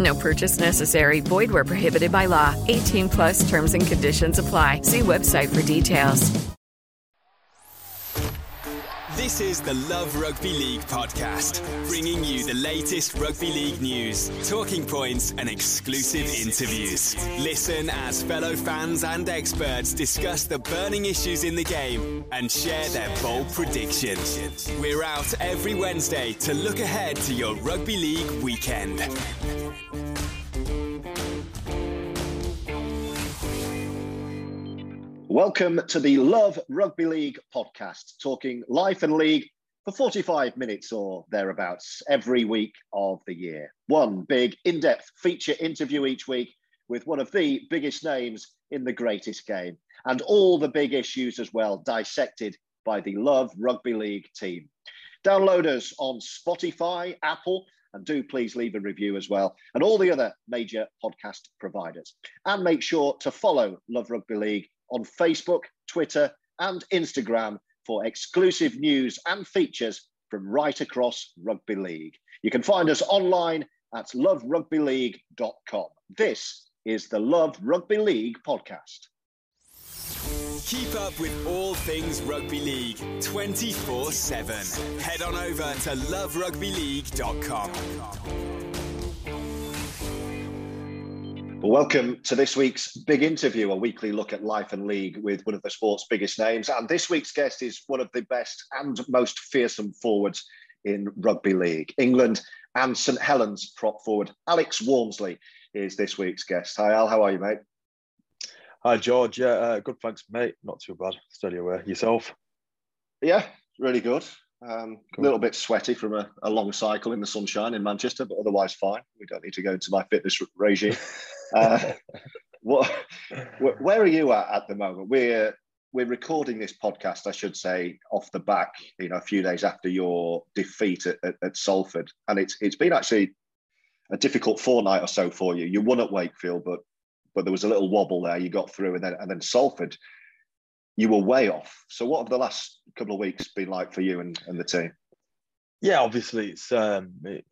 No purchase necessary. Void where prohibited by law. 18 plus terms and conditions apply. See website for details. This is the Love Rugby League podcast, bringing you the latest rugby league news, talking points, and exclusive interviews. Listen as fellow fans and experts discuss the burning issues in the game and share their bold predictions. We're out every Wednesday to look ahead to your rugby league weekend. Welcome to the Love Rugby League podcast, talking life and league for 45 minutes or thereabouts every week of the year. One big in depth feature interview each week with one of the biggest names in the greatest game, and all the big issues as well dissected by the Love Rugby League team. Download us on Spotify, Apple, and do please leave a review as well, and all the other major podcast providers. And make sure to follow Love Rugby League on Facebook, Twitter, and Instagram for exclusive news and features from right across rugby league. You can find us online at loverugbyleague.com. This is the Love Rugby League podcast. Keep up with all things rugby league 24 7. Head on over to loverugbyleague.com. Welcome to this week's big interview, a weekly look at life and league with one of the sport's biggest names. And this week's guest is one of the best and most fearsome forwards in rugby league. England and St Helens prop forward Alex Walmsley is this week's guest. Hi, Al. How are you, mate? Hi, George. Yeah, uh, good. Thanks, mate. Not too bad. Steady away. Yourself? Yeah, really good. Um. A little bit sweaty from a, a, long cycle in the sunshine in Manchester, but otherwise fine. We don't need to go into my fitness regime. uh, what, where are you at at the moment? We're we're recording this podcast, I should say, off the back, you know, a few days after your defeat at, at, at Salford, and it's it's been actually a difficult fortnight or so for you. You won at Wakefield, but but there was a little wobble there. You got through, and then and then Salford you were way off. So, what have the last couple of weeks been like for you and, and the team? Yeah, obviously, it's. Um, it,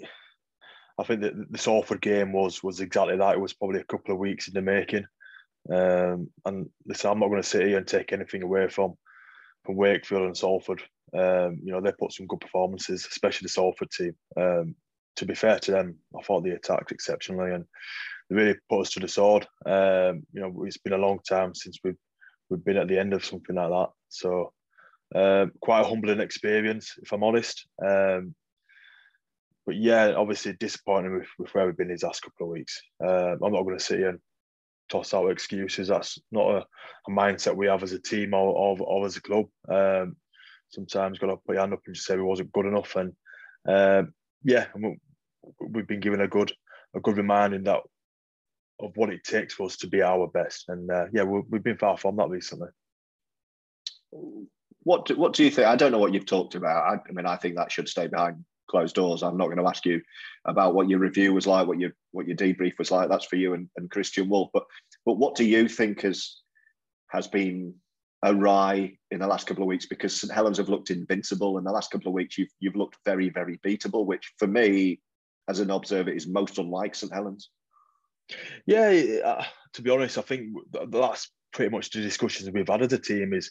I think that the Salford game was was exactly that. It was probably a couple of weeks in the making. Um, and listen, I'm not going to sit here and take anything away from from Wakefield and Salford. Um, you know, they put some good performances, especially the Salford team. Um, to be fair to them, I thought they attacked exceptionally and they really put us to the sword. Um, you know, it's been a long time since we've we've been at the end of something like that. So um, quite a humbling experience, if I'm honest. Um, but yeah, obviously disappointing with, with, where we've been these last couple of weeks. Uh, I'm not going to sit here and toss out excuses. That's not a, a mindset we have as a team or, or, or as a club. Um, sometimes got to put your hand up and just say we wasn't good enough. And um, yeah, we've been given a good a good reminding that of what it takes for us to be our best. And uh, yeah, we have been far from that recently. What do, what do you think? I don't know what you've talked about. I, I, mean, I think that should stay behind closed doors. I'm not going to ask you about what your review was like, what your what your debrief was like. That's for you and, and Kristian Woolf. But but what do you think has has been awry in the last couple of weeks because St Helens have looked invincible. In the last couple of weeks, you've you've looked very very beatable, which for me, as an observer, is most unlike St Helens. Yeah, uh, to be honest, I think that's pretty much the discussions we've had as a team is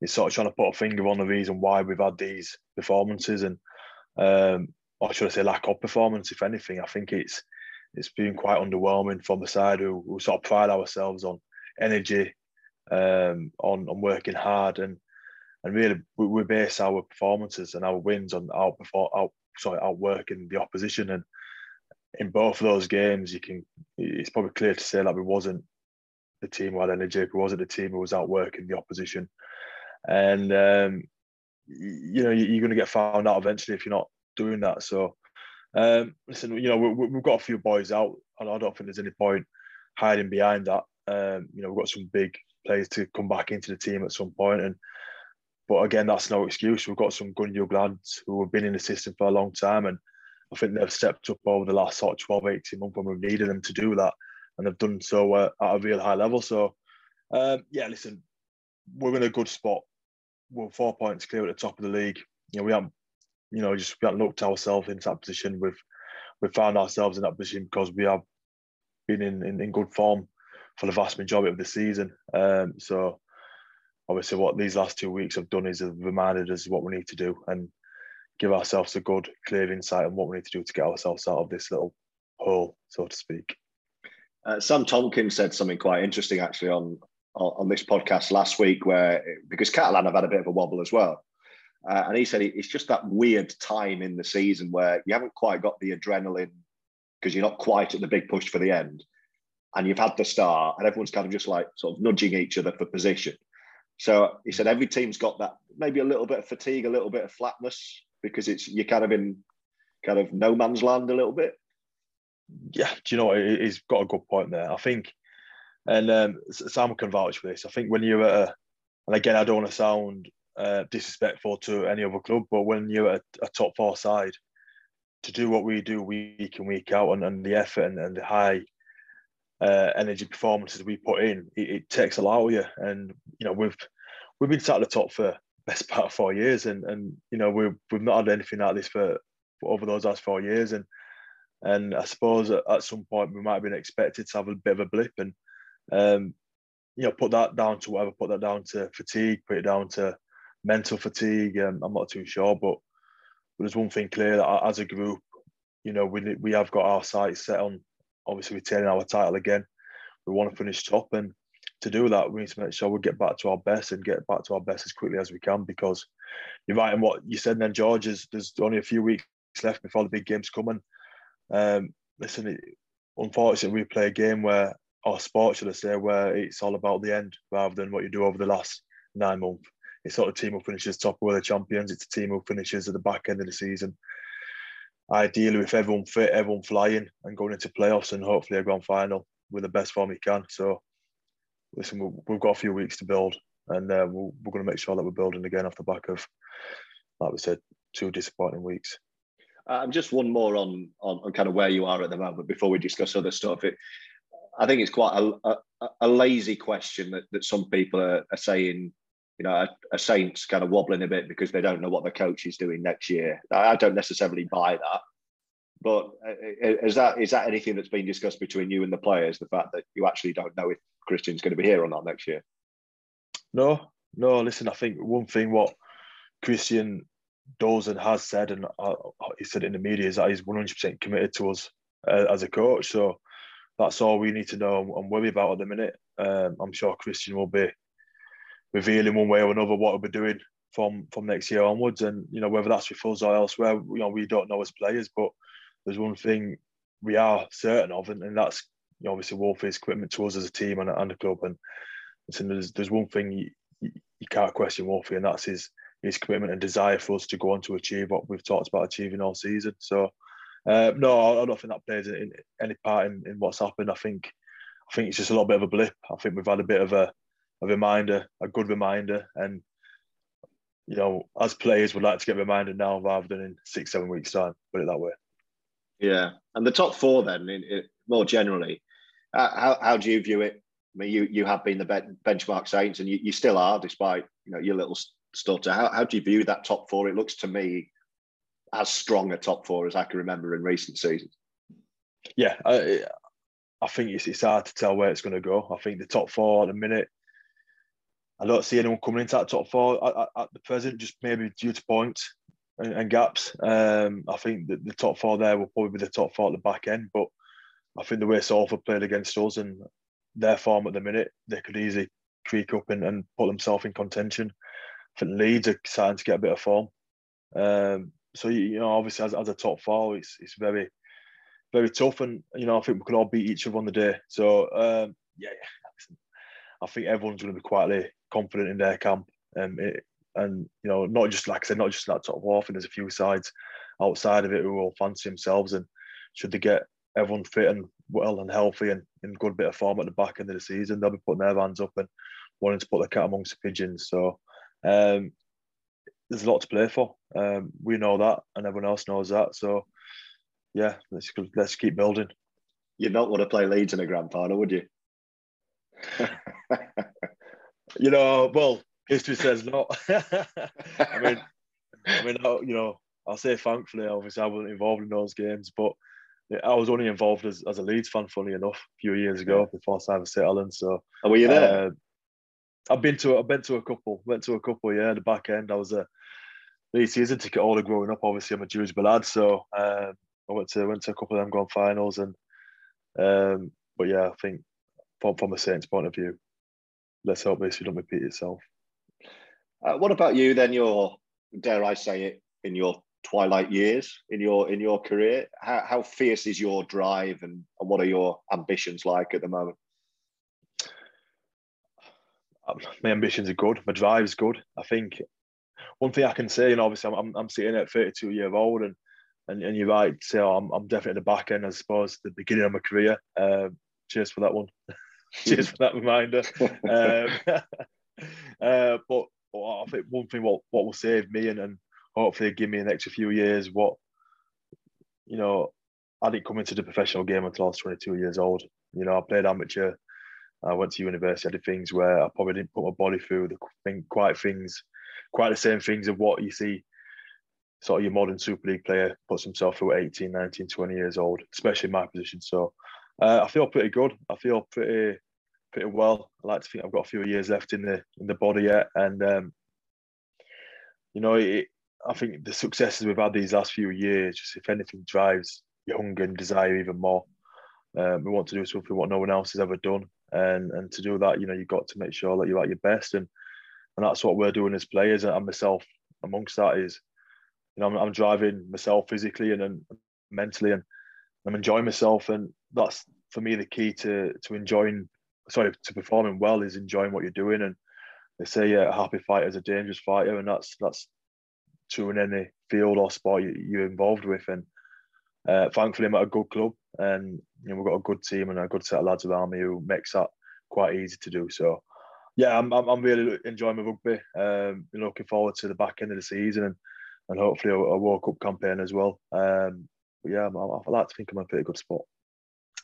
is sort of trying to put a finger on the reason why we've had these performances and um, or should I say lack of performance, if anything. I think it's it's been quite underwhelming from the side who, who sort of pride ourselves on energy, um, on on working hard, and and really we, we base our performances and our wins on outperform out sorry outworking the opposition. And in both of those games, you can it's probably clear to say that we wasn't the team who had energy, we wasn't the team who was outworking the opposition, and um, you know you're going to get found out eventually if you're not doing that. So um, listen, you know, we, have got a few boys out, and I don't think there's any point hiding behind that. Um, you know, we've got some big players to come back into the team at some point, and but again, that's no excuse. We've got some good young lads who have been in the system for a long time, and I think they've stepped up over the last sort of 12, 18 months when we've needed them to do that, and they've done so uh, at a real high level. So, um, yeah, listen, we're in a good spot. We're four points clear at the top of the league. You know, we haven't you know, just we haven't looked ourselves into that position. We've we've found ourselves in that position because we have been in, in, in good form for the vast majority of the season. Um, so obviously, what these last two weeks have done is have reminded us what we need to do and give ourselves a good, clear insight on what we need to do to get ourselves out of this little hole, so to speak. Uh, Sam Tomkins said something quite interesting actually on on this podcast last week, where because Catalan have had a bit of a wobble as well, uh, and he said it's just that weird time in the season where you haven't quite got the adrenaline because you're not quite at the big push for the end. And you've had the start, and everyone's kind of just like sort of nudging each other for position. So he said every team's got that maybe a little bit of fatigue, a little bit of flatness because it's you're kind of in kind of no man's land a little bit. Yeah, do you know what? He's got a good point there. I think, and um, Sam can vouch for this. I think when you're at a, and again, I don't want to sound uh, disrespectful to any other club, but when you're a, a, top four side, to do what we do week in week out, and, and the effort and, and the high uh, energy performances we put in, it, it, takes a lot of you. And you know we've we've been sat at the top for best part of four years, and and you know we've we've not had anything like this for, for over those last four years, and and I suppose at, at, some point we might have been expected to have a bit of a blip, and um, you know put that down to whatever, put that down to fatigue, put it down to mental fatigue. Um, I'm not too sure, but, but there's one thing clear that as a group, you know, we we have got our sights set on obviously retaining our title again. We want to finish top, and to do that, we need to make sure we get back to our best and get back to our best as quickly as we can. Because you're right in what you said. Then George, is there's only a few weeks left before the big game's coming. Um, listen, it, unfortunately, we play a game where, or sport, should I say, where it's all about the end rather than what you do over the last nine months it's not a team who finishes top of the champions. It's a team who finishes at the back end of the season. Ideally, with everyone fit, everyone flying, and going into playoffs and hopefully a grand final with the best form we can. So, listen, we've got a few weeks to build, and uh, we're, we're going to make sure that we're building again off the back of, like we said, two disappointing weeks. Um, just one more on, on, on kind of where you are at the moment before we discuss other stuff. It, I think it's quite a, a, a lazy question that, that some people are, are saying you know, a, a, Saints kind of wobbling a bit because they don't know what the coach is doing next year. I don't necessarily buy that. But uh, uh, is that is that anything that's been discussed between you and the players? The fact that you actually don't know if Kristian's going to be here or not next year. No, no. Listen, I think one thing what Christian does and has said, and uh, he said in the media, is that he's one hundred percent committed to us uh, as a coach. So that's all we need to know and worry about at the minute. Um, I'm sure Kristian will be revealing one way or another what we're doing from from next year onwards. And you know whether that's with us or elsewhere, you know we don't know as players. But there's one thing we are certain of, and, and that's you know, obviously Wolfie's commitment to us as a team and, and a club. And listen, there's there's one thing you, you can't question Wolfie, and that's his his commitment and desire for us to go on to achieve what we've talked about achieving all season. So. Uh, no, I don't think that plays in, any part in, in what's happened. I think I think it's just a little bit of a blip. I think we've had a bit of a a reminder, a good reminder. And, you know, as players, we'd like to get reminded now rather than in six, seven weeks' time, put it that way. Yeah. And the top four, then, in, in, more generally, uh, how, how do you view it I mean, you you have been the benchmark Saints, and you, you still are, despite you know your little stutter. How, how do you view that top four? It looks to me as strong a top four as I can remember in recent seasons. Yeah, I, I think it's, it's hard to tell where it's going to go. I think the top four at the minute, I don't see anyone coming into that top four at, the present, just maybe due to points and, and gaps. Um, I think that the top four there will probably be the top four at the back end, but I think the way Salford played against us and their form at the minute, they could easily creak up and, and put themselves in contention. I think Leeds are starting to get a bit of form. Um, so you know, obviously as, as a top four, it's it's very very tough, and you know I think we could all beat each other on the day. So um, yeah, I think everyone's going to be quietly confident in their camp, um, it, and you know not just like I said, not just that top four. I think there's a few sides outside of it who will fancy themselves, and should they get everyone fit and well and healthy and in good bit of form at the back end of the season, they'll be putting their hands up and wanting to put the cat amongst the pigeons. So um, there's a lot to play for. Um, we know that, and everyone else knows that. So, yeah, let's let's keep building. You'd not want to play Leeds in a grand final, would you? you know, well, history says not. I mean, I mean, you know, I'll say thankfully, obviously, I wasn't involved in those games, but I was only involved as, as a Leeds fan, funny enough, a few years ago before Simon St. Helens. So, oh, were you there? Uh, I've been to I've been to a couple, went to a couple. Yeah, the back end. I was a Leeds season ticket holder growing up. Obviously, I'm a Dewsbury lad, so um, I went to went to a couple of them grand finals, and um, but yeah, I think from from a Saints point of view, let's hope this don't repeat itself. Uh, what about you then? Your dare I say it in your twilight years in your in your career? How how fierce is your drive, and, and what are your ambitions like at the moment? my ambitions are good. My drive is good. I think one thing I can say, and obviously I'm, I'm sitting at 32 years old, and and, and you're right. So I'm, I'm definitely at the back end, I suppose, the beginning of my career. Uh, cheers for that one. cheers for that reminder. um, uh, but, but, I think one thing what what will save me and, and hopefully give me an extra few years. What you know, I didn't come into the professional game until I was 22 years old. You know, I played amateur I went to university. I did things where I probably didn't put my body through the quite things, quite the same things of what you see. Sort of your modern Super League player puts himself through 18, 19, 20 years old, especially in my position. So uh, I feel pretty good. I feel pretty pretty well. I like to think I've got a few years left in the in the body yet, and um, you know, it, I think the successes we've had these last few years, just if anything, drives your hunger and desire even more. Um, we want to do something what no one else has ever done, and and to do that, you know, you've got to make sure that you're at your best, and and that's what we're doing as players, and myself amongst that is, you know, I'm, I'm driving myself physically and, mentally, and I'm enjoying myself, and that's for me the key to to enjoying, sorry, to performing well is enjoying what you're doing, and they say yeah, a happy fighter is a dangerous fighter, and that's that's true in any field or sport you, you're involved with, and uh, thankfully I'm at a good club and you know we've got a good team and a good set of lads around me who makes that quite easy to do. So yeah, I'm I'm, I'm really enjoying my rugby. Um, looking forward to the back end of the season and and hopefully a, a World Cup campaign as well. Um, but yeah, I'm, I like to think I'm in a pretty good spot.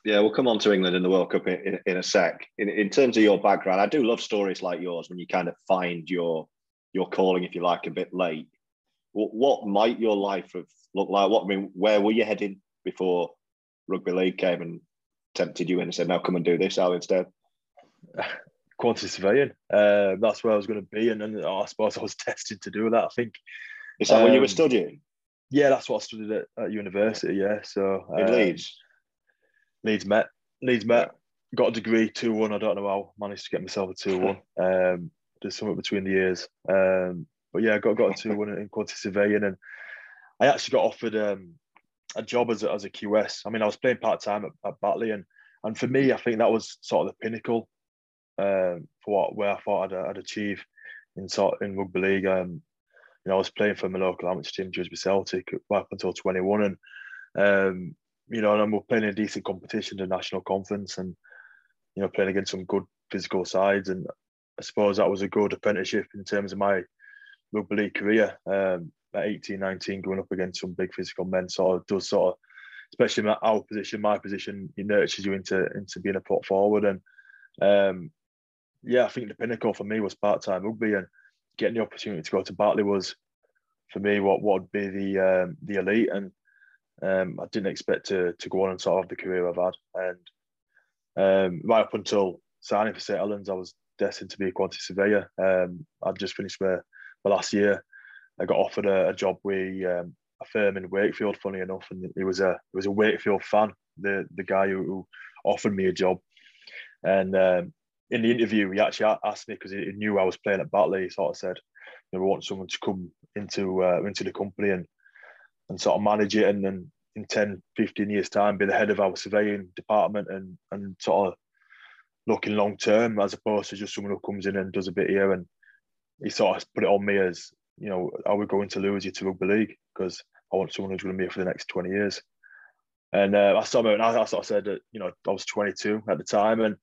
Yeah, we'll come on to England in the World Cup in, in, in, a sec. In, in terms of your background, I do love stories like yours when you kind of find your your calling, if you like, a bit late. What, what might your life have looked like? What I mean, where were you heading before rugby league came and tempted you in and said, "Now come and do this, Al, instead"? Quantity surveying. Uh, that's where I was going to be, and then I suppose I was tested to do that. I think. Is that um, when you were um, studying? Yeah, that's what I studied at, at university. Yeah, so in um, Leeds. Leeds Met. Leeds Met. Got a degree two one. I don't know how. Managed to get myself a two one. Um, there's somewhere between the years. Um, but yeah, I got got a two one in quantity surveying, and I actually got offered um, a job as a, as a QS. I mean, I was playing part time at, at Batley, and and for me, I think that was sort of the pinnacle um, for what where I thought I'd, I'd achieve in sort in rugby league. Um, you know, I was playing for my local amateur team, Dewsbury Celtic, up until 21, and um, you know, and we're playing in a decent competition, the national conference, and you know, playing against some good physical sides, and I suppose that was a good apprenticeship in terms of my rugby league career. Um, at 18, 19, going up against some big physical men sort of does sort of, especially our position, my position, it nurtures you into into being a put forward. And um, yeah, I think the pinnacle for me was part time rugby and getting the opportunity to go to Batley was for me what would be the um, the elite and um, I didn't expect to to go on and sort of have the career I've had and um, right up until signing for St Helens I was destined to be a quantity surveyor. Um, I'd just finished my, my last year. I got offered a, a job with um, a firm in Wakefield, funny enough, and he was a he was a Wakefield fan, the the guy who, who offered me a job. And um, in the interview, he actually asked me because he knew I was playing at Batley. He sort of said, "You know, we want someone to come into uh, into the company and and sort of manage it, and then in 10, 15 years' time, be the head of our surveying department and and sort of looking long term as opposed to just someone who comes in and does a bit here. And he sort of put it on me as, you know, are we going to lose you to rugby league? Because I want someone who's going to be here for the next 20 years. And uh, I saw him and I, I sort of said that, you know, I was 22 at the time. And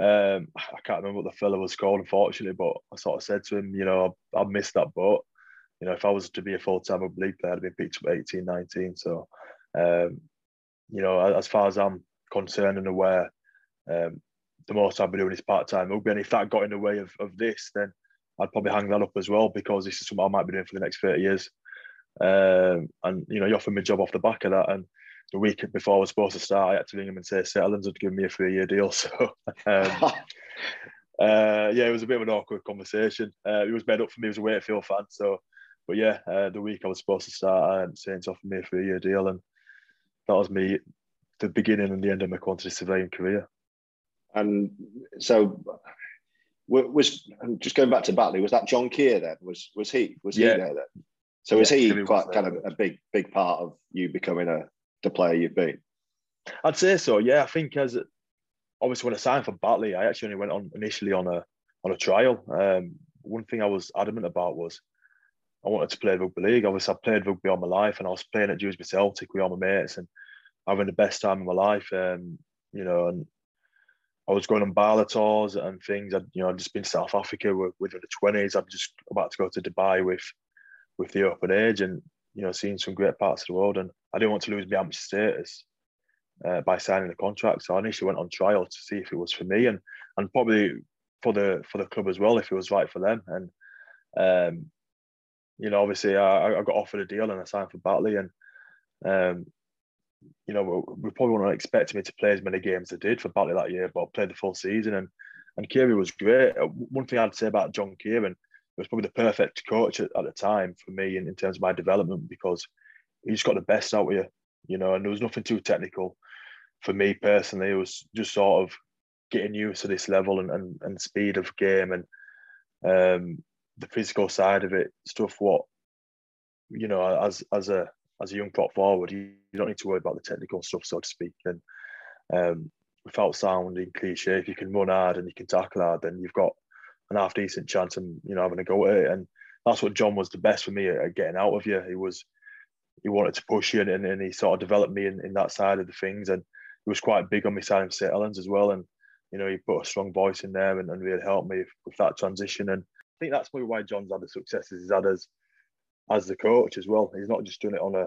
um, I can't remember what the fella was called, unfortunately, but I sort of said to him, you know, I, I missed that boat. You know, if I was to be a full time league player, I'd been picked up 18, 19. So, um, you know, as far as I'm concerned and aware, um, the most I've been doing is part time. And if that got in the way of, of this, then I'd probably hang that up as well because this is something I might be doing for the next 30 years. Um, and, you know, he offered me a job off the back of that. And the week before I was supposed to start, I had to ring him and say St Helens had given me a three year deal. So, um, uh, yeah, it was a bit of an awkward conversation. Uh, it was made up for me. Was a Wakefield fan. So, but yeah, uh, the week I was supposed to start, um, Saints offered me a three year deal. And that was me, the beginning and the end of my quantity surveying career. And so was just going back to Batley. Was that John Kear then? Was was he was he there then? So was he quite kind of a big big part of you becoming a the player you've been? I'd say so. Yeah, I think as obviously when I signed for Batley, I actually only went on initially on a on a trial. Um, one thing I was adamant about was I wanted to play rugby league. Obviously, I played rugby all my life, and I was playing at Dewsbury Celtic with all my mates and having the best time of my life. Um, you know, and I was going on Bala tours and things. I'd you know I'd just been to South Africa with, with the twenties. I'm just about to go to Dubai with with the open age and you know seeing some great parts of the world. And I didn't want to lose my amateur status uh, by signing the contract. So I initially went on trial to see if it was for me and and probably for the for the club as well if it was right for them. And um, you know obviously I, I got offered a deal and I signed for Batley and um, you know, we probably weren't expecting me to play as many games as I did for Batley that year, but I played the full season and and Kear was great. Uh, one thing I'd say about John Kear was probably the perfect coach at, at the time for me in, in terms of my development because he just got the best out of you, you know, and there was nothing too technical for me personally. It was just sort of getting used to this level and, and, and speed of game and um, the physical side of it, stuff what, you know, as as a as a young prop forward, you, you don't need to worry about the technical stuff, so to speak. And um, without sounding cliche, if you can run hard and you can tackle hard, then you've got an half decent chance and you know having a go at it. And that's what John was the best for me at, getting out of you. He was he wanted to push you and, and he sort of developed me in, in that side of the things. And he was quite big on me signing St Helens as well. And you know he put a strong voice in there and, and really helped me with that transition. And I think that's probably why John's had the successes he's had as as the coach as well. He's not just doing it on a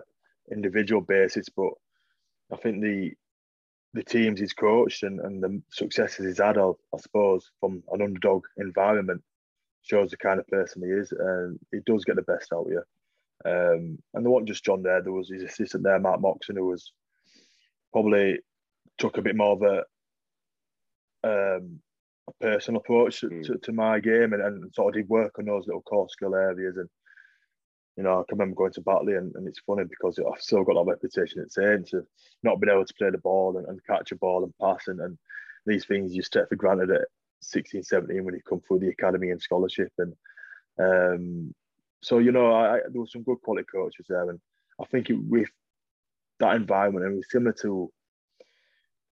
individual basis, but I think the the teams he's coached and, and the successes he's had, I suppose, from an underdog environment shows the kind of person he is, and he does get the best out of you. Um, and there wasn't just John there; there was his assistant there, Mark Moxon, who was probably took a bit more of a um, a personal approach to, mm. to, to, my game and, and sort of did work on those little core skill areas and you know, I can remember going to Batley, and, and it's funny because I've still got that reputation at Saints of not being able to play the ball and, and catch a ball and pass, and, and these things you take for granted at 16, 17 when you come through the academy and scholarship. And um, so, you know, I, there were some good quality coaches there, and I think it, with that environment, and it was similar to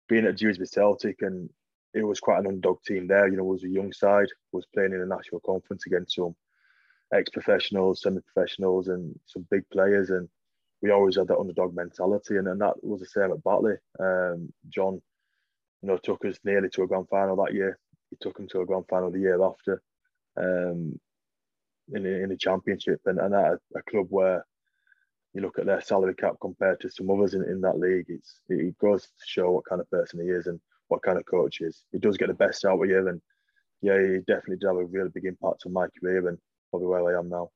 being at Dewsbury Celtic, and it was quite an underdog team there. You know, it was a young side, was playing in a national conference against some ex-professionals, semi-professionals, and some big players, and we always had that underdog mentality, and, and that was the same at Batley. Um, John, you know, took us nearly to a grand final that year. He took him to a grand final the year after, um, in the, in the championship, and and at a, a, club where you look at their salary cap compared to some others in, in that league, it's it goes to show what kind of person he is and what kind of coach he is. He does get the best out of you, and yeah, he definitely did have a really big impact on my career and probably where I am now.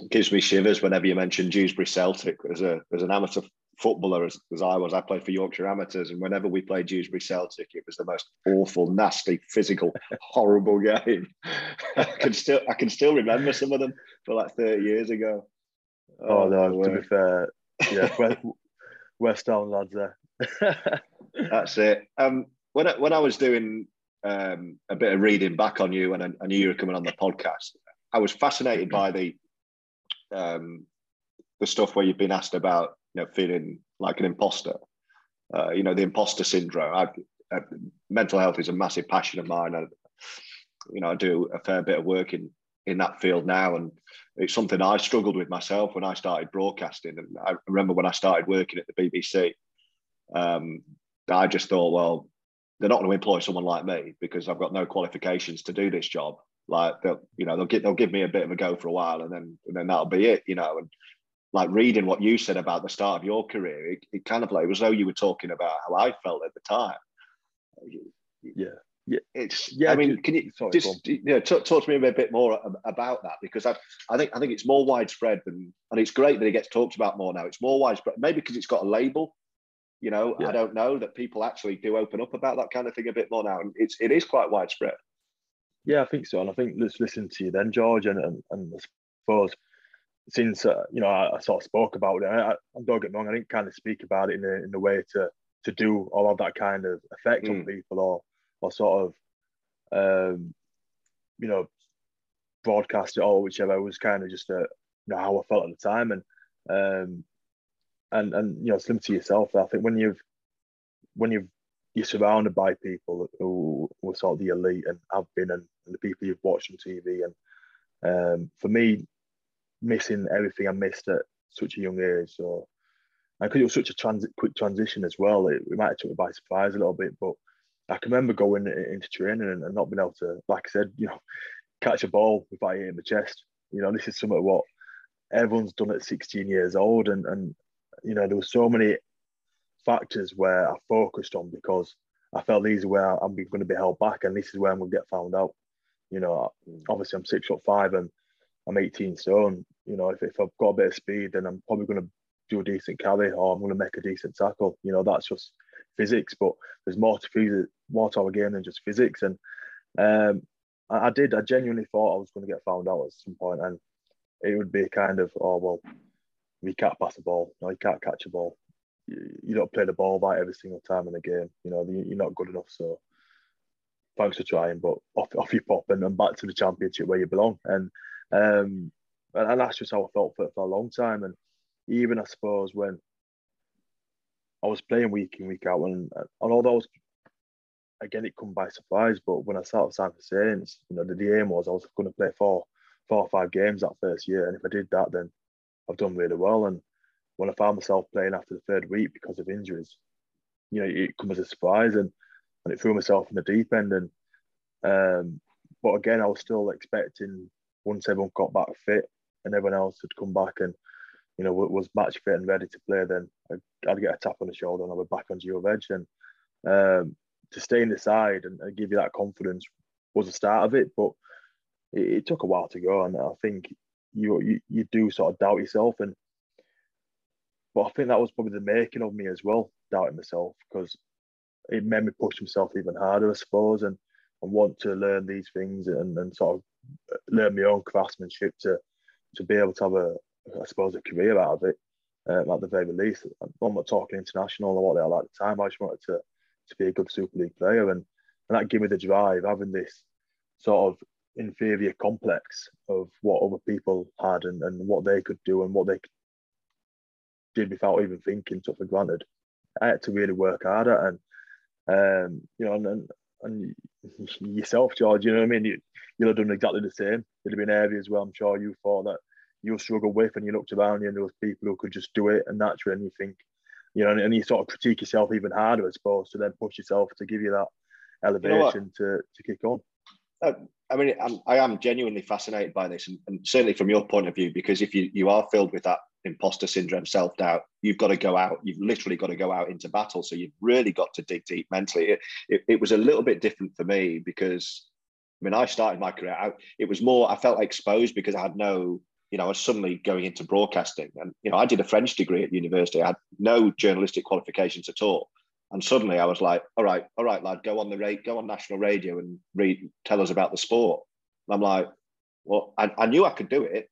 It gives me shivers whenever you mention Dewsbury Celtic as a as an amateur footballer as, as I was. I played for Yorkshire Amateurs, and whenever we played Dewsbury Celtic, it was the most awful, nasty, physical, horrible game. I can still I can still remember some of them for like thirty years ago. Oh, oh no, to be fair, yeah, West, West Ham lads there. That's it. Um, when I, when I was doing um, a bit of reading back on you, and I, I, knew you were coming on the podcast, I was fascinated by the um, the stuff where you've been asked about, you know, feeling like an imposter. Uh, you know, the imposter syndrome. I, uh, mental health is a massive passion of mine. I, you know, I do a fair bit of work in in that field now, and it's something I struggled with myself when I started broadcasting. And I remember when I started working at the BBC, um, I just thought, well, they're not going to employ someone like me because I've got no qualifications to do this job. Like they'll, you know, they'll get they'll give me a bit of a go for a while, and then and then that'll be it, you know. And like reading what you said about the start of your career, it, it kind of like it was though you were talking about how I felt at the time. Yeah. Yeah, it's. Yeah, I mean, can you sorry, just you know, talk, talk, to me a bit more about that because I, I think I think it's more widespread than, and it's great that it gets talked about more now. It's more widespread, maybe because it's got a label you know, yeah. I don't know that people actually do open up about that kind of thing a bit more now, and it's it is quite widespread. Yeah, I think so, and I think let's listen to you then, George, and and, and I suppose since uh, you know I, I, sort of spoke about it, I, I, don't get me wrong, I didn't kind of speak about it in a in a way to to do all of that kind of effect mm. on people or or sort of um, you know broadcast it or whichever. Was kind of just a, you know how I felt at the time, and um, and and you know, slim to yourself. I think when you've when you've you're surrounded by people who were sort of the elite and have been, and, and the people you've watched on TV, and um, for me, missing everything I missed at such a young age, so and because it was such a quick transition as well, it, it might have took me by surprise a little bit. But I can remember going into training and, not being able to, like I said, you know, catch a ball without hitting my chest. You know, this is something what everyone's done at 16 years old, and and you know, there were so many factors where I focused on because I felt these are where I'm going to be held back, and this is where I'm going to get found out. You know, obviously I'm six foot five and I'm 18 stone. You know, if, if I've got a bit of speed, then I'm probably going to do a decent carry or I'm going to make a decent tackle. You know, that's just physics, but there's more to physics, more to our game than just physics. And um, I, I, did, I genuinely thought I was going to get found out at some point, and it would be kind of, oh well, we can't pass a ball, no, you can't catch a ball. You, you don't play the ball right every single time in a game. You know, you're not good enough. So thanks for trying, but off, off you pop and, and back to the championship where you belong. And um, and that's just how I felt for, for a long time. And even I suppose when I was playing week in week out, and, and although I was again it come by surprise, but when I started signing for Saints, you know the, the aim was I was going to play four four or five games that first year, and if I did that, then I've done really well. And when I found myself playing after the third week because of injuries, you know, it comes as a surprise and, and it threw myself in the deep end. And um, but again, I was still expecting once everyone got back fit and everyone else had come back and you know was match fit and ready to play, then I'd, get a tap on the shoulder and I was back onto your edge. And um, to stay in the side and, and, give you that confidence was the start of it, but it, it took a while to go. And I think you, you you do sort of doubt yourself and but I think that was probably the making of me as well, doubting myself because it made me push myself even harder, I suppose, and, and want to learn these things and, and sort of learn my own craftsmanship to to be able to have a, I suppose, a career out of it um, at the very least. I'm not talking international or what they are at the time. I just wanted to to be a good Super League player, and and that gave me the drive, having this sort of inferior complex of what other people had and, and what they could do and what they did without even thinking, took for granted. I had to really work harder and um, you know, and, and, and yourself, George, you know what I mean? You, you'll have done exactly the same. There'd have been areas where I'm sure you thought that you struggle with and you looked around you and there was people who could just do it and naturally and you think, you know, and, and you sort of critique yourself even harder, I suppose, to then push yourself to give you that elevation you know to, to kick on. Uh, I mean, I'm, I am genuinely fascinated by this, and, and, certainly from your point of view, because if you, you are filled with that imposter syndrome, self doubt, you've got to go out. You've literally got to go out into battle. So you've really got to dig deep mentally. It, it, it was a little bit different for me because, I mean, I started my career out. It was more, I felt exposed because I had no, you know, I was suddenly going into broadcasting. And, you know, I did a French degree at university. I had no journalistic qualifications at all. And suddenly I was like, all right, all right, lad, go on the rate, go on national radio and read, tell us about the sport. And I'm like, well, I, I knew I could do it,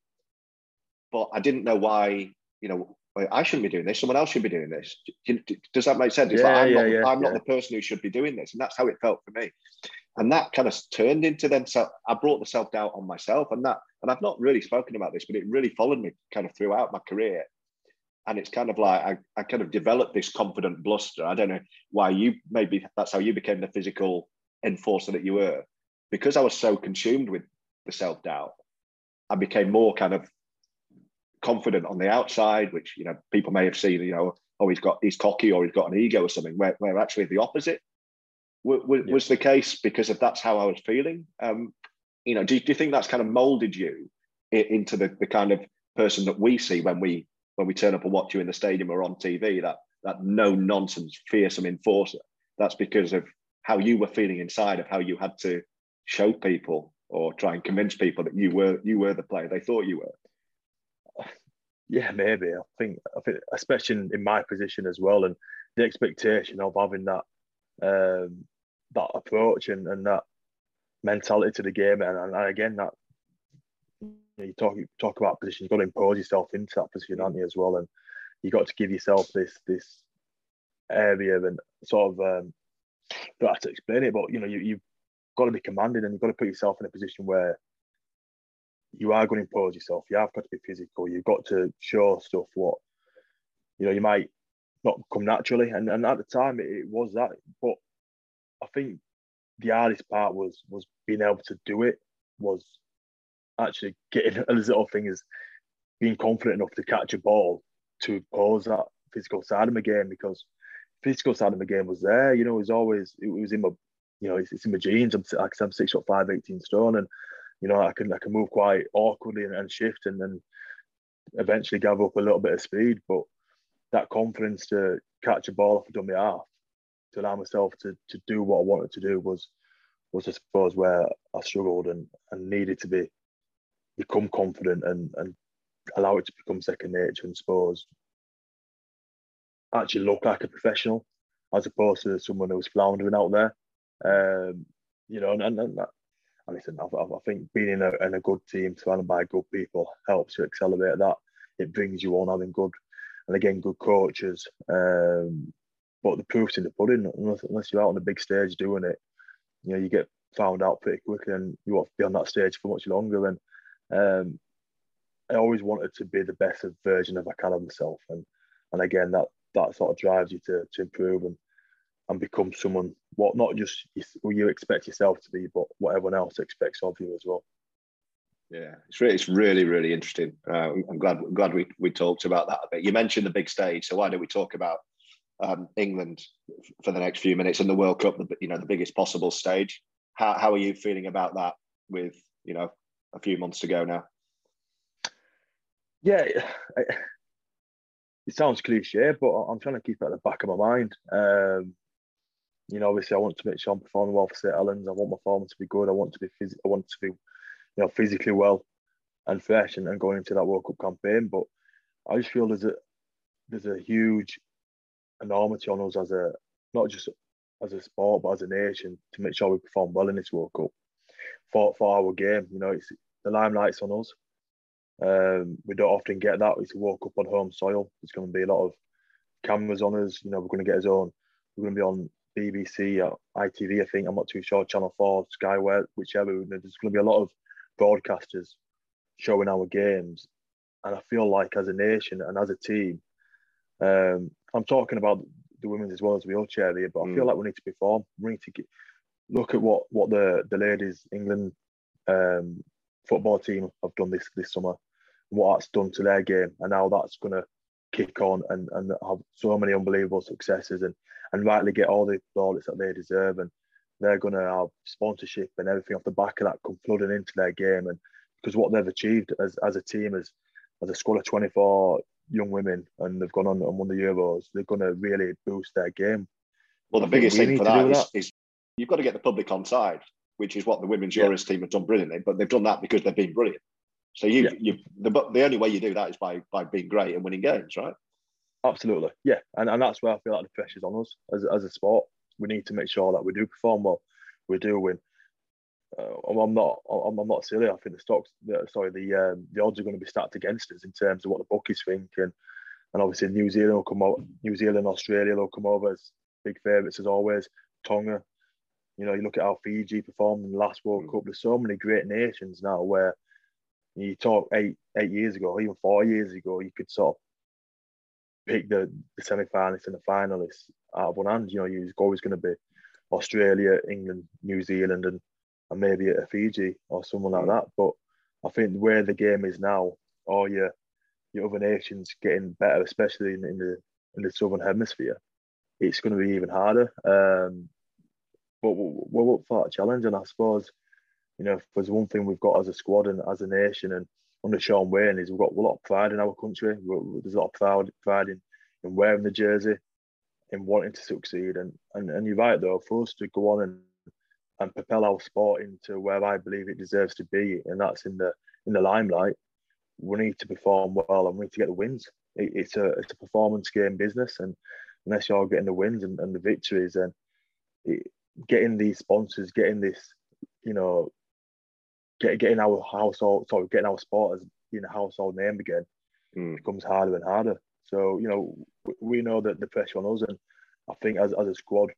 but I didn't know why, you know, I shouldn't be doing this. Someone else should be doing this. Does that make sense? It's yeah, like, I'm, yeah, not, yeah, I'm not the person who should be doing this. And that's how it felt for me. And that kind of turned into then, so I brought the self doubt on myself. And that, and I've not really spoken about this, but it really followed me kind of throughout my career. And it's kind of like I, I kind of developed this confident bluster. I don't know why you, maybe that's how you became the physical enforcer that you were. Because I was so consumed with the self doubt, I became more kind of confident on the outside, which you know people may have seen. You know, oh, he's got he's cocky or he's got an ego or something. Where, where actually the opposite w- w- yeah. was the case because of that's how I was feeling. Um, you know, do, do you think that's kind of molded you into the, the kind of person that we see when we when we turn up and watch you in the stadium or on TV? That that no nonsense, fearsome enforcer. That's because of how you were feeling inside, of how you had to show people or try and convince people that you were you were the player they thought you were. Yeah, maybe. I think, I think, especially in, my position as well, and the expectation of having that um, that approach and, and that mentality to the game, and, and again that you, talk you talk about position, you've got to impose yourself into that position, aren't you, as well, and you've got to give yourself this this area and sort of um, don't have to explain it, but you know you you've got to be commanding and you've got to put yourself in a position where you are going to impose yourself. You have got to be physical. You've got to show stuff what you know. You might not come naturally, and, and at the time it, it was that. But I think the hardest part was was being able to do it. Was actually getting as little thing as being confident enough to catch a ball to pose that physical side of my game because physical side of my game was there. You know, it was always it was in my you know it's, it's in my genes. I'm like I'm six foot five, 18 stone, and you know, I can I can move quite awkwardly and, and shift and then eventually gather up a little bit of speed. But that confidence to catch a ball off a dummy half, to allow myself to to do what I wanted to do was was I suppose where I struggled and, and needed to be become confident and, and allow it to become second nature and suppose actually look like a professional as opposed to someone who's floundering out there. Um, you know, and, and that, and listen, I, I think being in a, in a good team, surrounded by good people, helps to accelerate that. It brings you on having good, and again, good coaches. Um, but the proof's in the pudding. Unless, unless you're out on the big stage doing it, you know, you get found out pretty quickly, and you won't be on that stage for much longer. And um, I always wanted to be the best version of I can of myself, and and again, that that sort of drives you to to improve and and become someone what not just who you expect yourself to be, but what everyone else expects of you as well. Yeah, it's really, it's really, really interesting. Uh, I'm glad, glad we, we talked about that a bit. You mentioned the big stage, so why don't we talk about um, England for the next few minutes and the World Cup, the, you know, the biggest possible stage. How, how are you feeling about that with, you know, a few months to go now? Yeah, it sounds cliche, but I'm trying to keep it at the back of my mind. Um, you know, obviously, I want to make sure I'm performing well for St Helens. I want my form to be good. I want to be phys- I want to be, you know, physically well and fresh and, and going into that World Cup campaign. But I just feel there's a there's a huge enormity on us as a not just as a sport but as a nation to make sure we perform well in this World Cup for for our game. You know, it's the limelight's on us. Um, we don't often get that. It's a World Cup on home soil. There's going to be a lot of cameras on us. You know, we're going to get his own. We're going to be on BBC or ITV, I think. I'm not too sure. Channel 4, Sky, whichever. There's going to be a lot of broadcasters showing our games. And I feel like as a nation and as a team, um, I'm talking about the women's as well as wheelchair here, but I feel mm. like we need to perform. We need to get, look at what, what the, the ladies England um, football team have done this this summer, what that's done to their game, and how that's going to kick on and, and have so many unbelievable successes and and rightly get all the plaudits that they deserve. And they're going to have sponsorship and everything off the back of that come flooding into their game. And because what they've achieved as, as a team, as, as a squad of 24 young women and they've gone on and won the Euros, they're going to really boost their game. Well, the biggest thing for that, that. Is, is, you've got to get the public on side, which is what the women's yeah. Euros team have done brilliantly. But they've done that because they've been brilliant. So you, yeah. you, the, the only way you do that is by by being great and winning games, right? Absolutely, yeah, and and that's where I feel like the pressure's on us as as a sport. We need to make sure that we do perform well, we do win. Uh, I'm not, I'm, I'm, not silly. I think the stocks, sorry, the um, the odds are going to be stacked against us in terms of what the bookies think, and and obviously New Zealand will come out, New Zealand, Australia will come over as big favourites as always. Tonga, you know, you look at how Fiji performed in the last World mm. Cup. There's so many great nations now where you talk eight eight years ago, even four years ago, you could sort of pick the, the semi-finalists and the finalists out of one hand. You know, you're always going to be Australia, England, New Zealand, and, and maybe a Fiji or someone like that. But I think where the game is now, all your your other nations getting better, especially in, in the in the southern hemisphere, it's going to be even harder. Um, but we're up for that challenge, and I suppose you know, if there's one thing we've got as a squad and as a nation and under Shaun Wane is we've got a lot of pride in our country. There's a lot of pride, pride in, in wearing the jersey, in wanting to succeed. And, and and you're right though, for us to go on and and propel our sport into where I believe it deserves to be, and that's in the in the limelight. We need to perform well and we need to get the wins. It, it's a it's a performance game business, and unless you're getting the wins and, and the victories, and getting these sponsors, getting this, you know, get, getting our household, sorry, getting our sport as being a household name again mm. becomes harder and harder. So you know, we know that the pressure on us, and I think as, as a squad,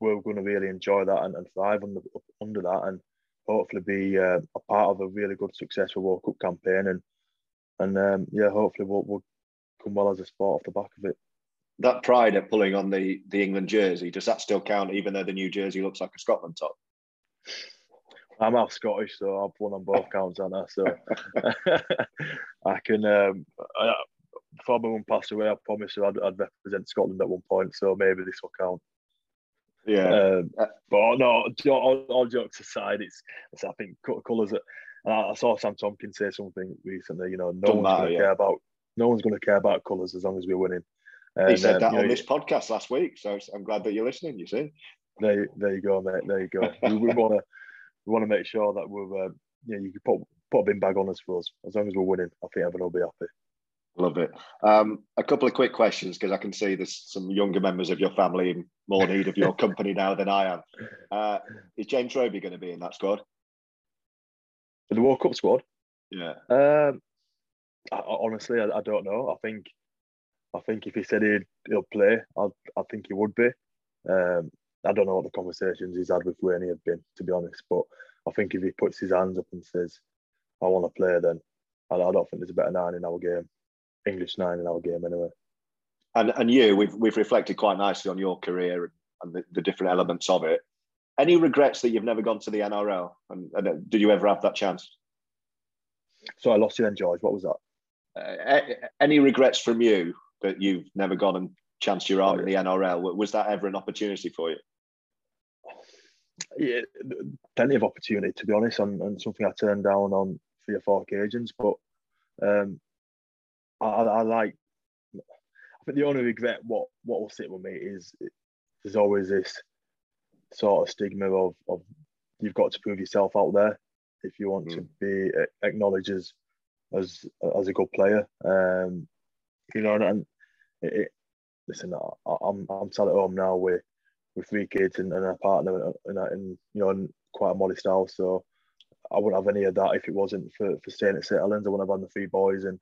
we're going to really enjoy that and, and thrive under under that, and hopefully be uh, a part of a really good, successful World Cup campaign, and and um, yeah, hopefully we'll, we'll come well as a sport off the back of it. That pride at pulling on the the England jersey does that still count, even though the new jersey looks like a Scotland top? I'm half Scottish, so I've won on both counts, and I so I can. Um, I, before my mum passed away, I promised her I'd, I'd, represent Scotland at one point, so maybe this will count. Yeah, um, but no, all, all, jokes aside, it's, it's I think colours. I saw Sam Tomkins say something recently. You know, no one's going to yeah. care about no one's going to care about colours as long as we're winning. And, he said um, that on know, this podcast last week, so I'm glad that you're listening. You see, there, there you go, mate. There you go. we, we want to we want to make sure that we're, uh, you know, you can put put a bin bag on us for us. As long as we're winning, I think everyone will be happy. Love it. Um, a couple of quick questions because I can see there's some younger members of your family in more need of your company now than I am. Uh, is James Roby going to be in that squad? For the World Cup squad? Yeah. Um, I, honestly, I, I, don't know. I think, I think if he said he'd, he'll play, I, I think he would be. Um, I don't know what the conversations he's had with Wane have been, to be honest. But I think if he puts his hands up and says, "I want to play," then I, I don't think there's a better nine in our game, English nine in our game anyway. And and you, we've we've reflected quite nicely on your career and the, the different elements of it. Any regrets that you've never gone to the NRL? And, and uh, did you ever have that chance? So I lost you then, George. What was that? Uh, any regrets from you that you've never gone and chanced your arm oh, yeah. in the NRL? Was that ever an opportunity for you? Yeah, plenty of opportunity to be honest, and, and something I turned down on three or four occasions. But um, I, I, like. I think the only regret what what will sit with me is there's always this sort of stigma of, of you've got to prove yourself out there if you want mm. to be acknowledged as as as a good player. Um, you know, and, and it, it, listen, I, I'm I'm sat at home now with with three kids and, and a partner and, and you know and quite a modest house. So I wouldn't have any of that if it wasn't for, for staying at St Helens. I wouldn't have had the three boys, and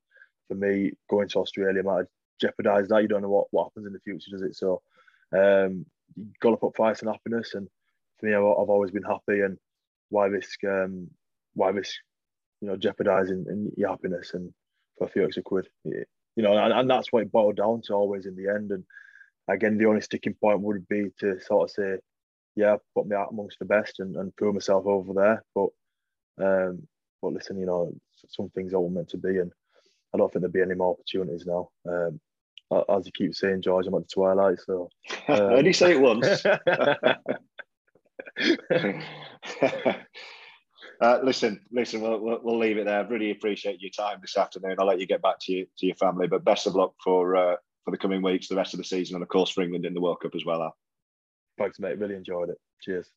for me going to Australia might have jeopardised that. You don't know what, what happens in the future, does it? So um, you got to put price on happiness, and for me, I've, I've always been happy, and why risk um, why risk you know jeopardising your happiness and for a few extra quid, you know, and, and that's what it boiled down to always in the end, and again, the only sticking point would be to sort of say, yeah, put me out amongst the best and, and prove myself over there. But um, but listen, you know, some things are meant to be, and I don't think there'll be any more opportunities now. Um, as you keep saying, George, I'm at the twilight, so um... only say it once. Uh, listen, listen, we'll, we'll, we'll, leave it there. Really appreciate your time this afternoon. I'll let you get back to your to your family, but best of luck for uh, for the coming weeks, the rest of the season, and of course for England in the World Cup as well. Al. Thanks, mate. Really enjoyed it. Cheers.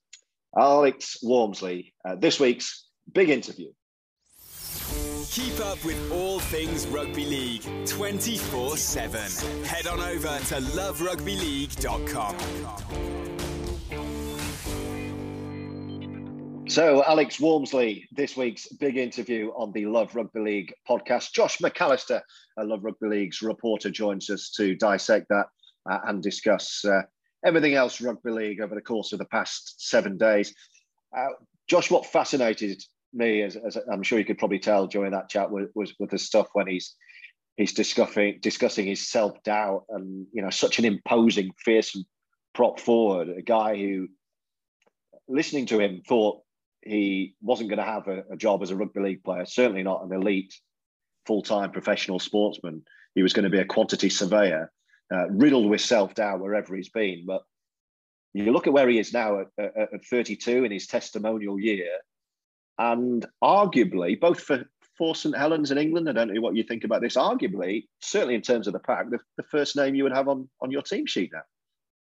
Alex Walmsley, uh, this week's big interview. Keep up with all things rugby league 24 7. Head on over to loverugbyleague.com. So, Alex Walmsley, this week's big interview on the Love Rugby League podcast. Josh McAllister, Love Rugby League's reporter, joins us to dissect that uh, and discuss uh, everything else rugby league over the course of the past seven days. Uh, Josh, what fascinated me, as, as, I'm sure you could probably tell during that chat, was, was with the stuff when he's he's discussing discussing his self doubt and you know such an imposing, fearsome prop forward, a guy who, listening to him, thought he wasn't going to have a, a job as a rugby league player, certainly not an elite full time professional sportsman. He was going to be a quantity surveyor uh, riddled with self doubt wherever he's been. But you look at where he is now at, at, at 32 in his testimonial year, and arguably, both for, for St Helens in England, I don't know what you think about this, arguably, certainly in terms of the pack, the, the first name you would have on, on your team sheet now.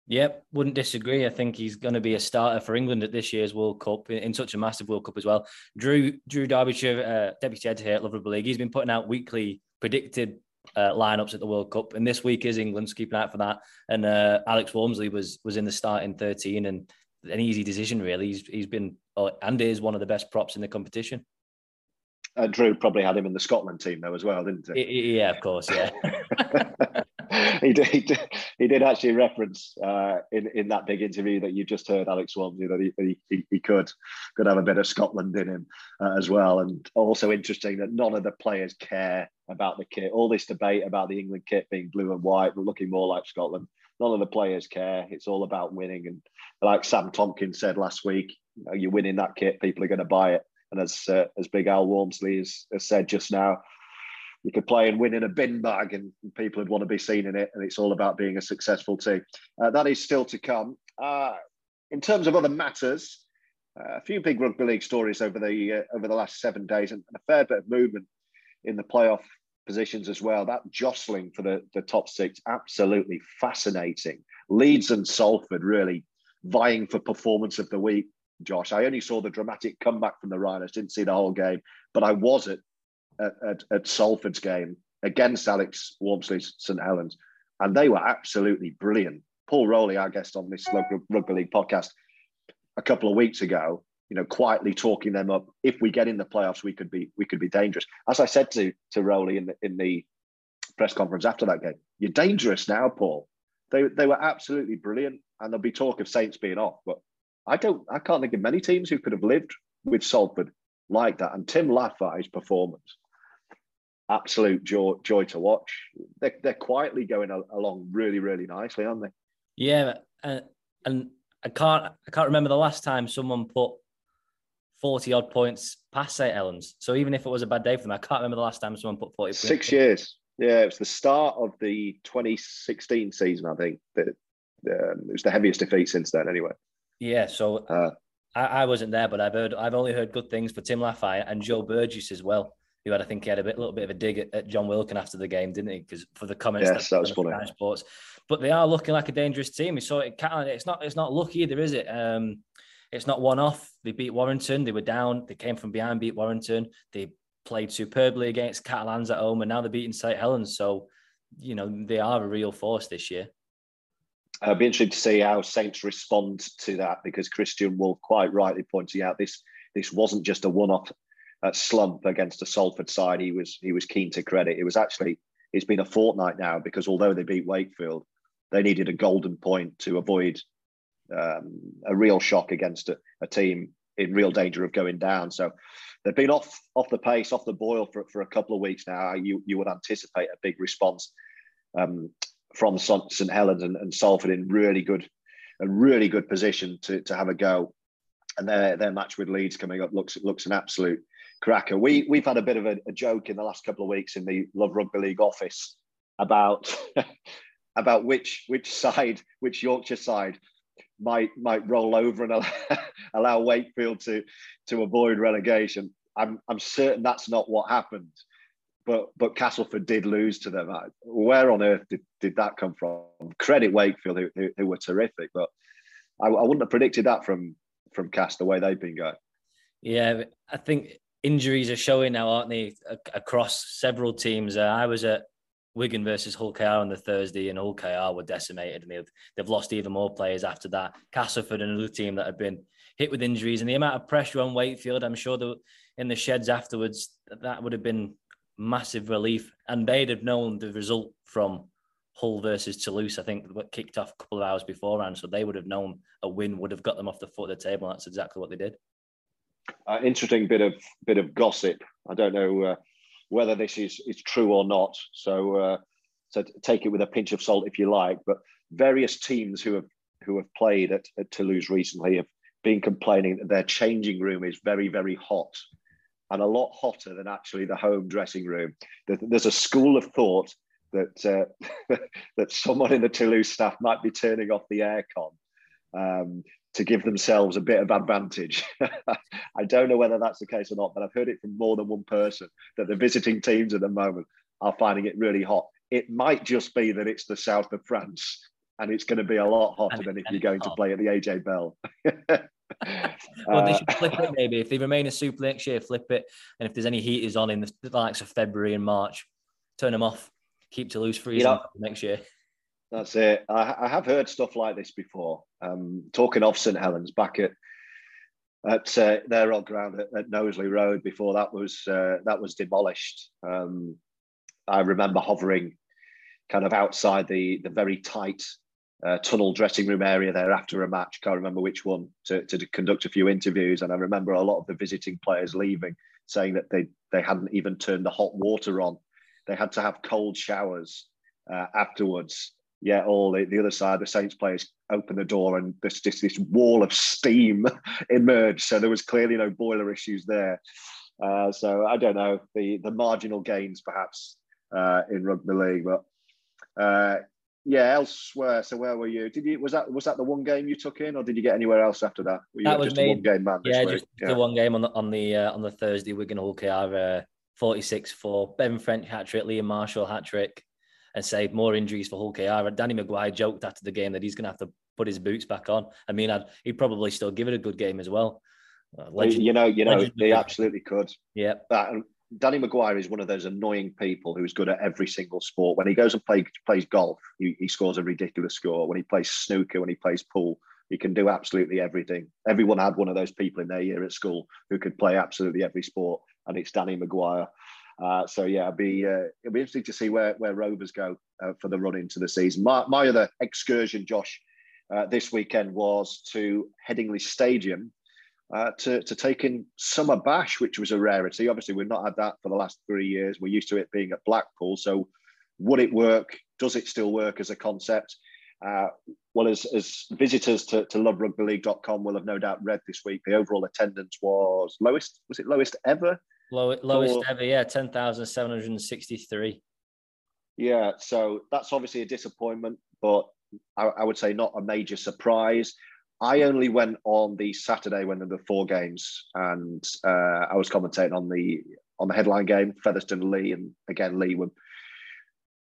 Yep, wouldn't disagree. I think he's going to be a starter for England at this year's World Cup in, in such a massive World Cup as well. Drew Drew Derbyshire, uh, deputy editor here at Rugby League, he's been putting out weekly predicted uh, lineups at the World Cup, and this week is England. So keep an eye out for that. And uh, Alex Walmsley was was in the starting thirteen, and an easy decision really. He's he's been uh, and is one of the best props in the competition. Uh, Drew probably had him in the Scotland team though as well, didn't he? Yeah, of course, yeah. he, did, he, did, actually reference uh, in in that big interview that you just heard, Alex Walmsley, that he, he, he could could have a bit of Scotland in him uh, as well. And also interesting that none of the players care about the kit. All this debate about the England kit being blue and white, but looking more like Scotland. None of the players care. It's all about winning. And like Sam Tomkins said last week, you know, you're winning that kit, people are going to buy it. And as uh, as Big Al Walmsley has, has, said just now, you could play and win in a bin bag, and people would want to be seen in it. And it's all about being a successful team. Uh, that is still to come. Uh, in terms of other matters, uh, a few big rugby league stories over the uh, over the last seven days, and a fair bit of movement in the playoff positions as well. That jostling for the, the top six, absolutely fascinating. Leeds and Salford really vying for performance of the week, Josh. I only saw the dramatic comeback from the Rhinos, didn't see the whole game, but I was at, at, at Salford's game against Alex Walmsley's St Helens, and they were absolutely brilliant. Paul Rowley, our guest on this rugby league podcast a couple of weeks ago, you know, quietly talking them up. If we get in the playoffs, we could be we could be dangerous. As I said to to Rowley in the in the press conference after that game, you're dangerous now, Paul. They they were absolutely brilliant, and there'll be talk of Saints being off, but I don't I can't think of many teams who could have lived with Salford like that. And Tim Lafai's performance, absolute joy joy to watch. They're they're quietly going along really really nicely, aren't they? Yeah, uh, and I can't I can't remember the last time someone put 40 odd points past St. Helens. So even if it was a bad day for them, I can't remember the last time someone put 40 Six years. Yeah, it was the start of the 2016 season, I think. That um, it was the heaviest defeat since then, anyway. Yeah, so uh, I, I, wasn't there, but I've heard I've only heard good things for Tim Lafai and Joe Burgess as well. Who had I think he had a bit, little bit of a dig at, at Jon Wilkin after the game, didn't he? Because for the comments, yes, that, that was funny. Sports, but they are looking like a dangerous team. We saw it. It's not. It's not lucky either, is it? Um, it's not one off. They beat Warrington. They were down. They came from behind, beat Warrington. They played superbly against Catalans at home, and now they're beating St Helens. So, you know, they are a real force this year. I'd be interested to see how Saints respond to that because Kristian Woolf quite rightly pointing out this this wasn't just a one-off uh, slump against a Salford side. He was he was keen to credit. It was actually it's been a fortnight now because although they beat Wakefield, they needed a golden point to avoid um, a real shock against a, a, team in real danger of going down. So they've been off off the pace, off the boil for, for a couple of weeks now. You you would anticipate a big response um, from St Helens and, and Salford in really good a really good position to, to have a go. And their their match with Leeds coming up looks looks an absolute cracker. We we've had a bit of a, a joke in the last couple of weeks in the Love Rugby League office about about which which side, which Yorkshire side might might roll over and allow, allow Wakefield to to avoid relegation. I'm I'm certain that's not what happened. But but Castleford did lose to them. Where on earth did, did that come from? Credit Wakefield, who, who, who were terrific, but I, I wouldn't have predicted that from from Cast the way they've been going. Yeah, I think injuries are showing now, aren't they, across several teams? Uh, I was at Wigan versus Hull KR on the Thursday, and Hull KR were decimated, and they've, they've lost even more players after that. Castleford, another team that have been hit with injuries, and the amount of pressure on Wakefield, I'm sure that in the sheds afterwards, that would have been massive relief, and they'd have known the result from Hull versus Toulouse. I think kicked off a couple of hours beforehand, so they would have known a win would have got them off the foot of the table. And that's exactly what they did. Uh, interesting bit of bit of gossip. I don't know uh, whether this is is true or not. So uh, so take it with a pinch of salt if you like. But various teams who have who have played at, at Toulouse recently have been complaining that their changing room is very very hot and a lot hotter than actually the home dressing room. There's a school of thought that uh, that someone in the Toulouse staff might be turning off the aircon um, to give themselves a bit of advantage. I don't know whether that's the case or not, but I've heard it from more than one person that the visiting teams at the moment are finding it really hot. It might just be that it's the south of France and it's going to be a lot hotter and, than if you're going hot. to play at the AJ Bell. well, they uh, should flip it maybe. If they remain a super next year, flip it. And if there's any heaters on in the, likes of February and March, turn them off. Keep Toulouse freezing you know, next year. That's it. I, I, have heard stuff like this before. Um, talking of St Helens back at at uh, their old ground at, at, Knowsley Road before that was uh, that was demolished. Um, I remember hovering kind of outside the the very tight uh, tunnel dressing room area there after a match. Can't remember which one to, to conduct a few interviews, and I remember a lot of the visiting players leaving, saying that they they hadn't even turned the hot water on. They had to have cold showers uh, afterwards. Yeah, all the, the other side, the Saints players opened the door and this just this wall of steam emerged. So there was clearly no boiler issues there. Uh, so I don't know the the marginal gains perhaps uh, in rugby league, but uh, yeah, elsewhere. So where were you? Did you was that was that the one game you took in, or did you get anywhere else after that? Were you that was just me. one game man? Yeah, just yeah. the one game on the on the uh, on the Thursday. Wigan Hull KR uh, forty six for Bevan French hat trick, Liam Marshall hat trick, and save more injuries for Hull KR. Danny McGuire joked after the game that he's going to have to put his boots back on. I mean, I'd, he'd probably still give it a good game as well. Uh, legend, you know, you know, they absolutely could. Yeah. That, Danny McGuire is one of those annoying people who's good at every single sport. When he goes and play, plays golf, he, he scores a ridiculous score. When he plays snooker, when he plays pool, he can do absolutely everything. Everyone had one of those people in their year at school who could play absolutely every sport, and it's Danny McGuire. Uh, so yeah, it'll be uh, it'll be interesting to see where where Rovers go uh, for the run into the season. My, my other excursion, Josh, uh, this weekend was to Headingley Stadium uh, to, to take in Summer Bash, which was a rarity. Obviously, we've not had that for the last three years. We're used to it being at Blackpool. So, would it work? Does it still work as a concept? Uh, well, as, as visitors to, to loverugbyleague.com will have no doubt read this week, the overall attendance was lowest. Was it lowest ever? Low, lowest ever, yeah, 10,763. Yeah, so that's obviously a disappointment, but I, I would say not a major surprise. I only went on the Saturday when there were four games, and uh, I was commentating on the on the headline game, Featherstone Leigh, and again Leigh were.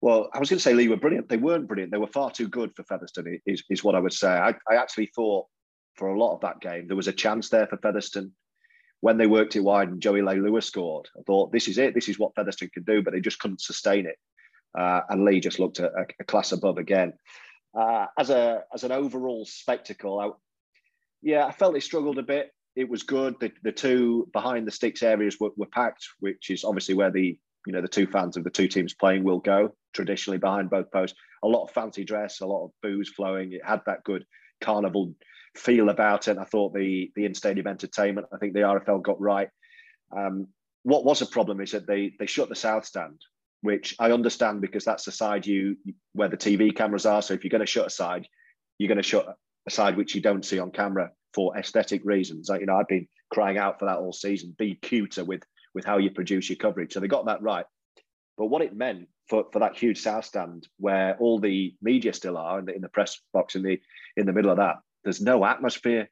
Well, I was going to say Leigh were brilliant. They weren't brilliant. They were far too good for Featherstone. Is, is what I would say. I, I actually thought for a lot of that game there was a chance there for Featherstone when they worked it wide and Joey Leilua scored. I thought this is it. This is what Featherstone can do, but they just couldn't sustain it. Uh, and Leigh just looked a, a class above again. Uh, as a as an overall spectacle, I, yeah, I felt they struggled a bit. It was good. The, the two behind the sticks areas were, were packed, which is obviously where the you know the two fans of the two teams playing will go traditionally behind both posts. A lot of fancy dress, a lot of booze flowing. It had that good carnival feel about it. I thought the the in stadium entertainment. I think the RFL got right. Um, what was a problem is that they they shut the south stand, which I understand because that's the side you where the TV cameras are. So if you're going to shut a side, you're going to shut a side which you don't see on camera for aesthetic reasons. You know, I've been crying out for that all season. Be cuter with with how you produce your coverage. So they got that right. But what it meant for, for that huge south stand, where all the media still are in the, in the press box in the in the middle of that, there's no atmosphere.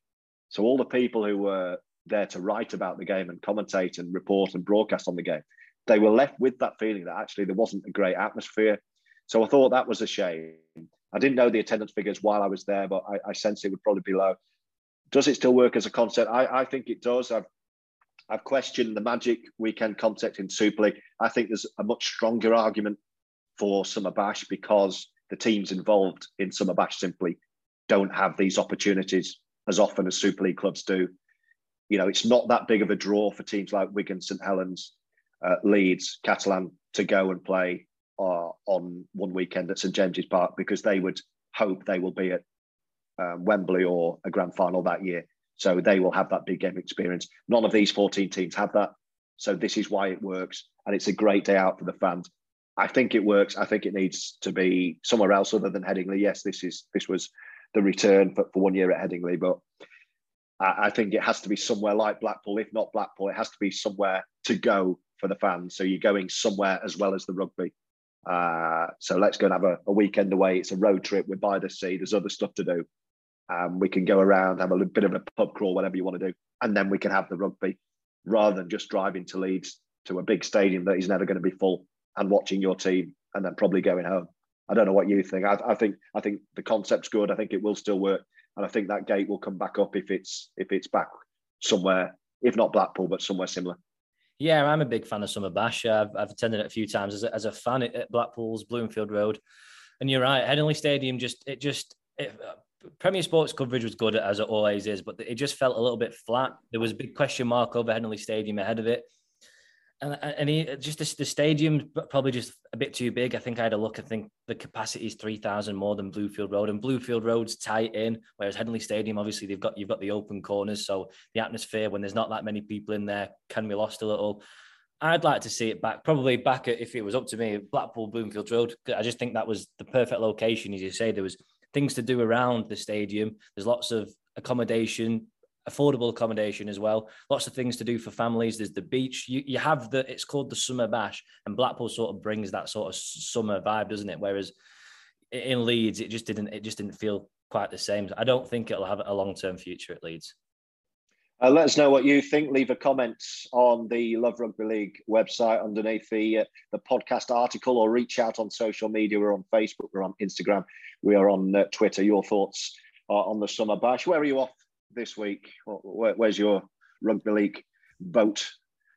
So all the people who were there to write about the game and commentate and report and broadcast on the game, they were left with that feeling that actually there wasn't a great atmosphere. So I thought that was a shame. I didn't know the attendance figures while I was there, but I, I sense it would probably be low. Does it still work as a concept? I, I think it does. I've I've questioned the Magic weekend concept in Super League. I think there's a much stronger argument for Summer Bash because the teams involved in Summer Bash simply don't have these opportunities as often as Super League clubs do. You know, it's not that big of a draw for teams like Wigan, St Helens, uh, Leeds, Catalan to go and play uh, on one weekend at St James's Park because they would hope they will be at um, Wembley or a grand final that year. So they will have that big game experience. None of these 14 teams have that. So this is why it works. And it's a great day out for the fans. I think it works. I think it needs to be somewhere else other than Headingley. Yes, this is this was the return for, for one year at Headingley, but I, I think it has to be somewhere like Blackpool. If not Blackpool, it has to be somewhere to go for the fans. So you're going somewhere as well as the rugby. Uh, so let's go and have a, a, weekend away. It's a road trip. We're by the sea. There's other stuff to do. Um, we can go around, have a bit of a pub crawl, whatever you want to do, and then we can have the rugby rather than just driving to Leeds to a big stadium that is never going to be full and watching your team and then probably going home. I don't know what you think. I, I, think I think the concept's good. I think it will still work, and I think that gate will come back up if it's if it's back somewhere, if not Blackpool, but somewhere similar. Yeah, I'm a big fan of Summer Bash. I've, I've attended it a few times as a, as a fan at Blackpool's Bloomfield Road, and you're right. Headingley Stadium just it just it, Premier Sports coverage was good as it always is, but it just felt a little bit flat. There was a big question mark over Headingley Stadium ahead of it. And, uh, and he, uh, just the, the stadium probably just a bit too big. I think I had a look. I think the capacity is three thousand more than Bloomfield Road, and Bloomfield Road's tight in. Whereas Headingley Stadium, obviously, they've got you've got the open corners, so the atmosphere when there's not that many people in there can be lost a little. I'd like to see it back, probably back at, if it was up to me, Blackpool Bloomfield Road. I just think that was the perfect location, as you say. There was things to do around the stadium. There's lots of accommodation, affordable accommodation as well. Lots of things to do for families. There's the beach. You, you have the, it's called the Summer Bash, and Blackpool sort of brings that sort of summer vibe, doesn't it? Whereas in Leeds, it just didn't, it just didn't feel quite the same. I don't think it'll have a long term future at Leeds. Uh, let us know what you think. Leave a comment on the Love Rugby League website underneath the uh, the podcast article, or reach out on social media. We're on Facebook, we're on Instagram, we are on uh, Twitter. Your thoughts on the summer bash. Where are you off this week? Where, where's your rugby league boat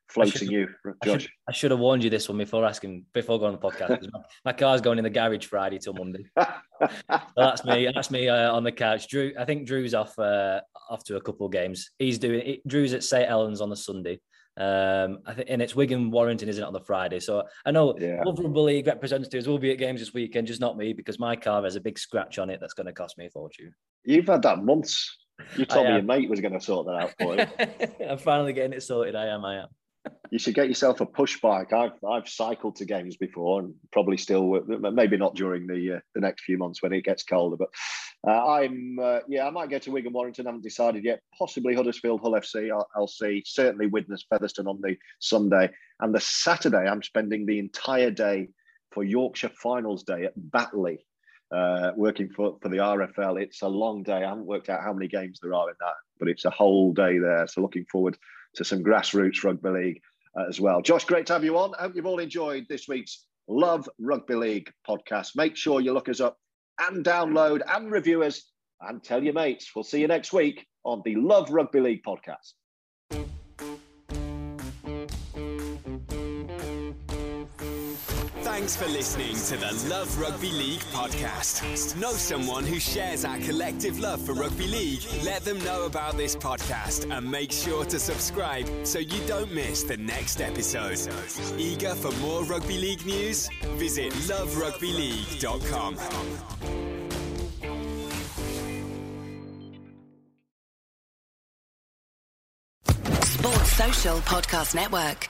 floating you, Josh? I should, I should, have warned you this one before asking before going on the podcast. my, my, car's going in the garage Friday till Monday. so that's me. That's me uh, on the couch. Drew, I think Drew's off uh, off to a couple of games. He's doing. It, Drew's at St Helens on the Sunday. Um, I think, and it's Wigan Warrington, isn't it, on the Friday? So I know yeah. Rugby League representatives will be at games this weekend, just not me because my car has a big scratch on it that's going to cost me a fortune. You've had that months. You told me your mate was going to sort that out for you. I'm finally getting it sorted. I am. I am you should get yourself a push bike. I've I've cycled to games before, and probably still maybe not during the uh, the next few months when it gets colder. But uh, I'm uh, yeah, I might go to Wigan Warrington. I haven't decided yet. Possibly Huddersfield Hull FC. I'll, I'll, see. Certainly Widnes Featherstone on the Sunday, and the Saturday I'm spending the entire day for Yorkshire Finals Day at Batley. Uh, working for, for the RFL. It's a long day. I haven't worked out how many games there are in that, but it's a whole day there. So looking forward to some grassroots rugby league uh, as well. Josh, great to have you on. I hope you've all enjoyed this week's Love Rugby League podcast. Make sure you look us up and download and review us and tell your mates. We'll see you next week on the Love Rugby League podcast. Thanks for listening to the Love Rugby League podcast. Know someone who shares our collective love for rugby league? Let them know about this podcast and make sure to subscribe so you don't miss the next episode. Eager for more rugby league news? Visit loverugbyleague.com. Sports Social Podcast Network.